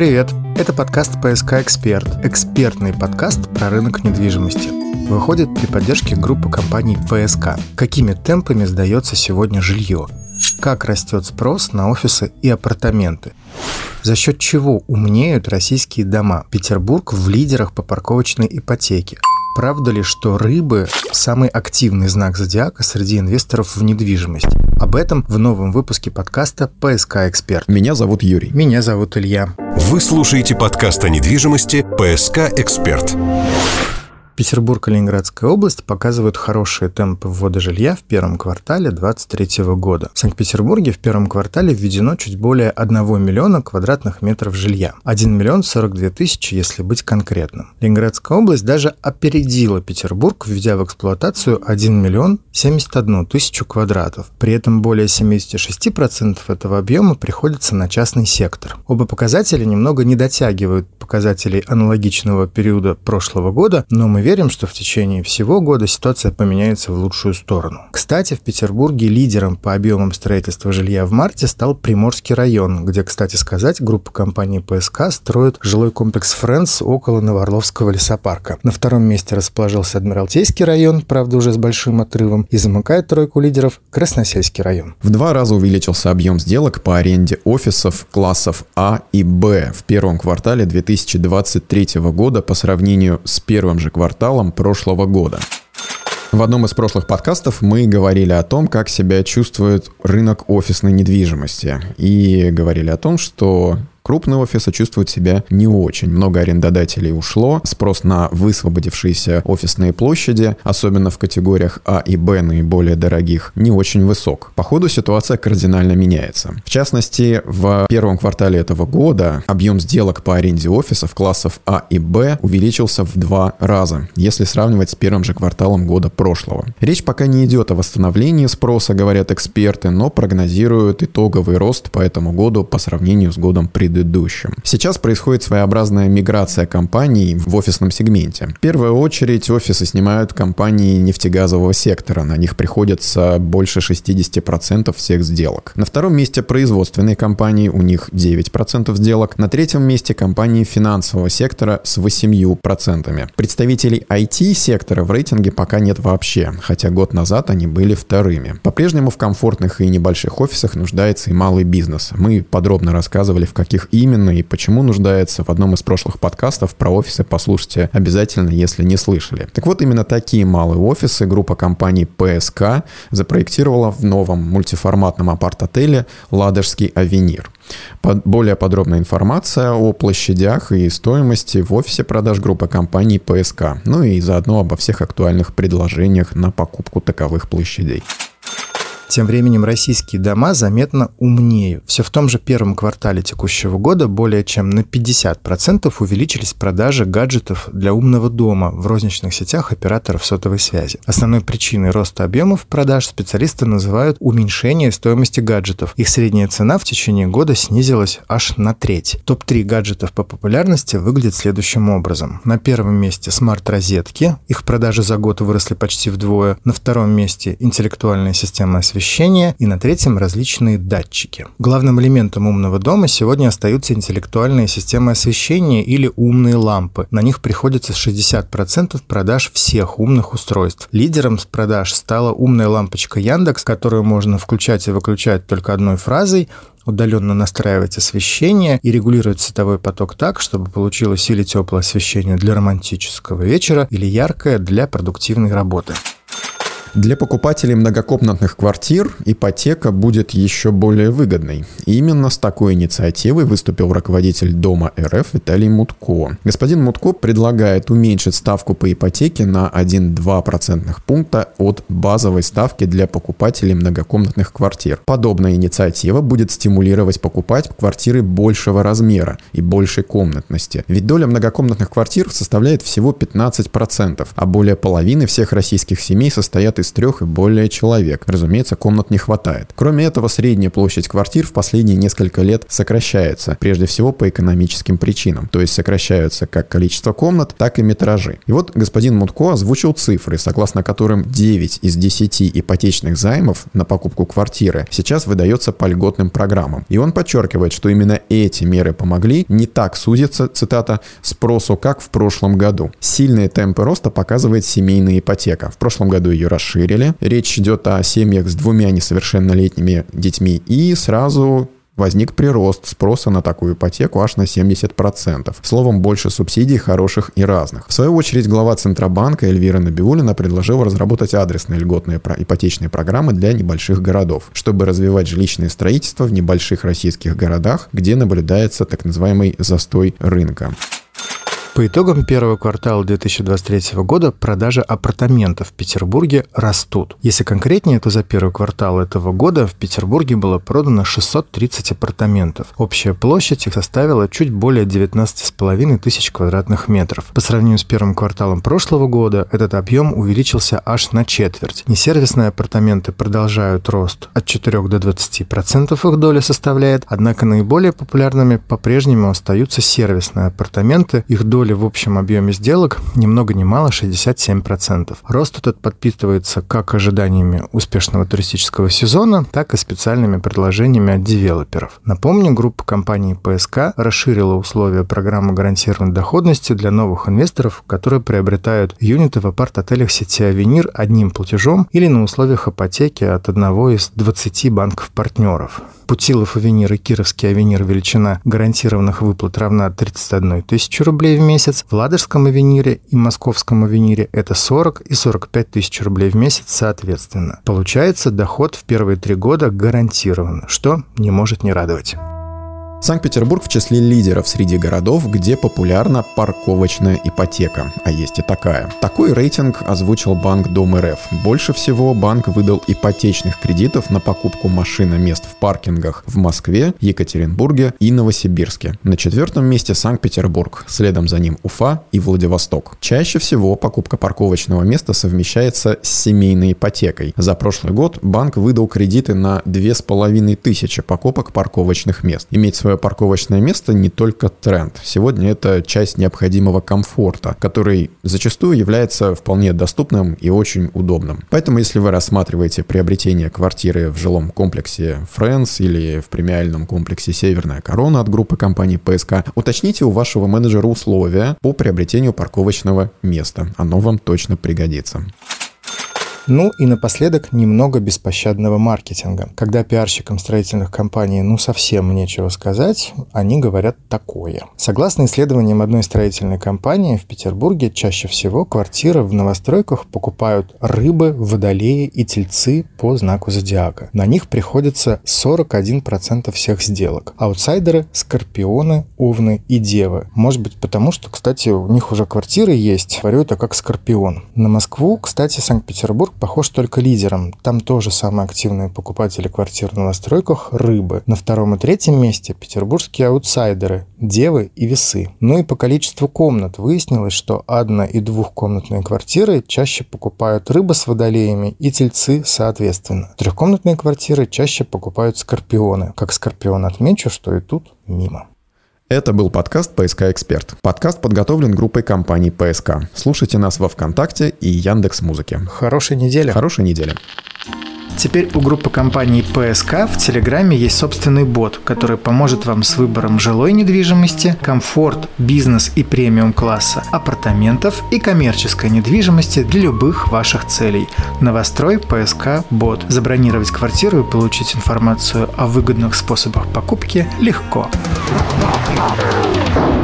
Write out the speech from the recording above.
Привет! Это подкаст «ПСК Эксперт» – экспертный подкаст про рынок недвижимости. Выходит при поддержке группы компаний «ПСК». Какими темпами сдается сегодня жилье? Как растет спрос на офисы и апартаменты? За счет чего умнеют российские дома? Петербург в лидерах по парковочной ипотеке. Правда ли, что рыбы – самый активный знак зодиака среди инвесторов в недвижимость? Об этом в новом выпуске подкаста «ПСК Эксперт». Меня зовут Юрий. Меня зовут Илья. Вы слушаете подкаст о недвижимости «ПСК Эксперт». Петербург и Ленинградская область показывают хорошие темпы ввода жилья в первом квартале 2023 года. В Санкт-Петербурге в первом квартале введено чуть более 1 миллиона квадратных метров жилья. 1 миллион 42 тысячи, если быть конкретным. Ленинградская область даже опередила Петербург, введя в эксплуатацию 1 миллион 71 тысячу квадратов. При этом более 76% этого объема приходится на частный сектор. Оба показателя немного не дотягивают показателей аналогичного периода прошлого года, но мы верим, что в течение всего года ситуация поменяется в лучшую сторону. Кстати, в Петербурге лидером по объемам строительства жилья в марте стал Приморский район, где, кстати сказать, группа компании ПСК строит жилой комплекс «Френдс» около Новоорловского лесопарка. На втором месте расположился Адмиралтейский район, правда уже с большим отрывом, и замыкает тройку лидеров Красносельский район. В два раза увеличился объем сделок по аренде офисов классов А и Б в первом квартале 2023 года по сравнению с первым же кварталом кварталом прошлого года. В одном из прошлых подкастов мы говорили о том, как себя чувствует рынок офисной недвижимости. И говорили о том, что Крупные офисы чувствуют себя не очень. Много арендодателей ушло. Спрос на высвободившиеся офисные площади, особенно в категориях А и Б наиболее дорогих, не очень высок. По ходу ситуация кардинально меняется. В частности, в первом квартале этого года объем сделок по аренде офисов классов А и Б увеличился в два раза, если сравнивать с первым же кварталом года прошлого. Речь пока не идет о восстановлении спроса, говорят эксперты, но прогнозируют итоговый рост по этому году по сравнению с годом предыдущим. Сейчас происходит своеобразная миграция компаний в офисном сегменте. В первую очередь офисы снимают компании нефтегазового сектора. На них приходится больше 60% всех сделок. На втором месте производственные компании, у них 9% сделок. На третьем месте компании финансового сектора с 8%. Представителей IT-сектора в рейтинге пока нет вообще, хотя год назад они были вторыми. По-прежнему в комфортных и небольших офисах нуждается и малый бизнес. Мы подробно рассказывали, в каких каких именно и почему нуждается в одном из прошлых подкастов про офисы послушайте обязательно, если не слышали. Так вот, именно такие малые офисы группа компаний ПСК запроектировала в новом мультиформатном апарт-отеле «Ладожский Авенир». Под, более подробная информация о площадях и стоимости в офисе продаж группы компаний ПСК, ну и заодно обо всех актуальных предложениях на покупку таковых площадей. Тем временем российские дома заметно умнеют. Все в том же первом квартале текущего года более чем на 50% увеличились продажи гаджетов для умного дома в розничных сетях операторов сотовой связи. Основной причиной роста объемов продаж специалисты называют уменьшение стоимости гаджетов. Их средняя цена в течение года снизилась аж на треть. Топ-3 гаджетов по популярности выглядит следующим образом. На первом месте смарт-розетки. Их продажи за год выросли почти вдвое. На втором месте интеллектуальная система освещения освещения и на третьем различные датчики. Главным элементом умного дома сегодня остаются интеллектуальные системы освещения или умные лампы. На них приходится 60% продаж всех умных устройств. Лидером с продаж стала умная лампочка Яндекс, которую можно включать и выключать только одной фразой, удаленно настраивать освещение и регулировать световой поток так, чтобы получилось или теплое освещение для романтического вечера, или яркое для продуктивной работы. Для покупателей многокомнатных квартир ипотека будет еще более выгодной. И именно с такой инициативой выступил руководитель Дома РФ Виталий Мутко. Господин Мутко предлагает уменьшить ставку по ипотеке на 1-2 процентных пункта от базовой ставки для покупателей многокомнатных квартир. Подобная инициатива будет стимулировать покупать квартиры большего размера и большей комнатности. Ведь доля многокомнатных квартир составляет всего 15%, а более половины всех российских семей состоят из трех и более человек. Разумеется, комнат не хватает. Кроме этого, средняя площадь квартир в последние несколько лет сокращается, прежде всего по экономическим причинам. То есть сокращаются как количество комнат, так и метражи. И вот господин Мутко озвучил цифры, согласно которым 9 из 10 ипотечных займов на покупку квартиры сейчас выдается по льготным программам. И он подчеркивает, что именно эти меры помогли не так сузиться, цитата, спросу, как в прошлом году. Сильные темпы роста показывает семейная ипотека. В прошлом году ее расширили. Речь идет о семьях с двумя несовершеннолетними детьми и сразу возник прирост спроса на такую ипотеку аж на 70%. Словом, больше субсидий хороших и разных. В свою очередь, глава Центробанка Эльвира Набиулина предложила разработать адресные льготные ипотечные программы для небольших городов, чтобы развивать жилищное строительство в небольших российских городах, где наблюдается так называемый застой рынка. По итогам первого квартала 2023 года продажи апартаментов в Петербурге растут. Если конкретнее, то за первый квартал этого года в Петербурге было продано 630 апартаментов. Общая площадь их составила чуть более 19,5 тысяч квадратных метров. По сравнению с первым кварталом прошлого года этот объем увеличился аж на четверть. Несервисные апартаменты продолжают рост от 4 до 20% их доля составляет, однако наиболее популярными по-прежнему остаются сервисные апартаменты, их доля доля в общем объеме сделок ни много ни мало 67%. Рост этот подпитывается как ожиданиями успешного туристического сезона, так и специальными предложениями от девелоперов. Напомню, группа компаний ПСК расширила условия программы гарантированной доходности для новых инвесторов, которые приобретают юниты в апарт-отелях сети «Авенир» одним платежом или на условиях ипотеки от одного из 20 банков-партнеров. Путилов Авенир и Кировский Авенир величина гарантированных выплат равна 31 тысячи рублей в месяц. В Ладожском Авенире и Московском Авенире это 40 и 45 тысяч рублей в месяц соответственно. Получается, доход в первые три года гарантирован, что не может не радовать. Санкт-Петербург в числе лидеров среди городов, где популярна парковочная ипотека, а есть и такая. Такой рейтинг озвучил банк Дом РФ. Больше всего банк выдал ипотечных кредитов на покупку машин и мест в паркингах в Москве, Екатеринбурге и Новосибирске. На четвертом месте Санкт-Петербург, следом за ним Уфа и Владивосток. Чаще всего покупка парковочного места совмещается с семейной ипотекой. За прошлый год банк выдал кредиты на 2500 покупок парковочных мест. Иметь свое свое парковочное место не только тренд. Сегодня это часть необходимого комфорта, который зачастую является вполне доступным и очень удобным. Поэтому, если вы рассматриваете приобретение квартиры в жилом комплексе Friends или в премиальном комплексе Северная Корона от группы компании ПСК, уточните у вашего менеджера условия по приобретению парковочного места. Оно вам точно пригодится. Ну и напоследок немного беспощадного маркетинга. Когда пиарщикам строительных компаний ну совсем нечего сказать, они говорят такое. Согласно исследованиям одной строительной компании в Петербурге, чаще всего квартиры в новостройках покупают рыбы, водолеи и тельцы по знаку зодиака. На них приходится 41% всех сделок. Аутсайдеры – скорпионы, овны и девы. Может быть потому, что, кстати, у них уже квартиры есть. Говорю это как скорпион. На Москву, кстати, Санкт-Петербург похож только лидером. Там тоже самые активные покупатели квартир в новостройках – рыбы. На втором и третьем месте петербургские аутсайдеры – девы и весы. Ну и по количеству комнат выяснилось, что одно- и двухкомнатные квартиры чаще покупают рыбы с водолеями и тельцы соответственно. Трехкомнатные квартиры чаще покупают скорпионы. Как скорпион отмечу, что и тут мимо. Это был подкаст «ПСК Эксперт». Подкаст подготовлен группой компаний «ПСК». Слушайте нас во Вконтакте и Яндекс Музыке. Хорошей недели. Хорошей недели. Теперь у группы компаний ПСК в Телеграме есть собственный бот, который поможет вам с выбором жилой недвижимости, комфорт, бизнес и премиум класса, апартаментов и коммерческой недвижимости для любых ваших целей. Новострой ПСК Бот. Забронировать квартиру и получить информацию о выгодных способах покупки легко. Thank you.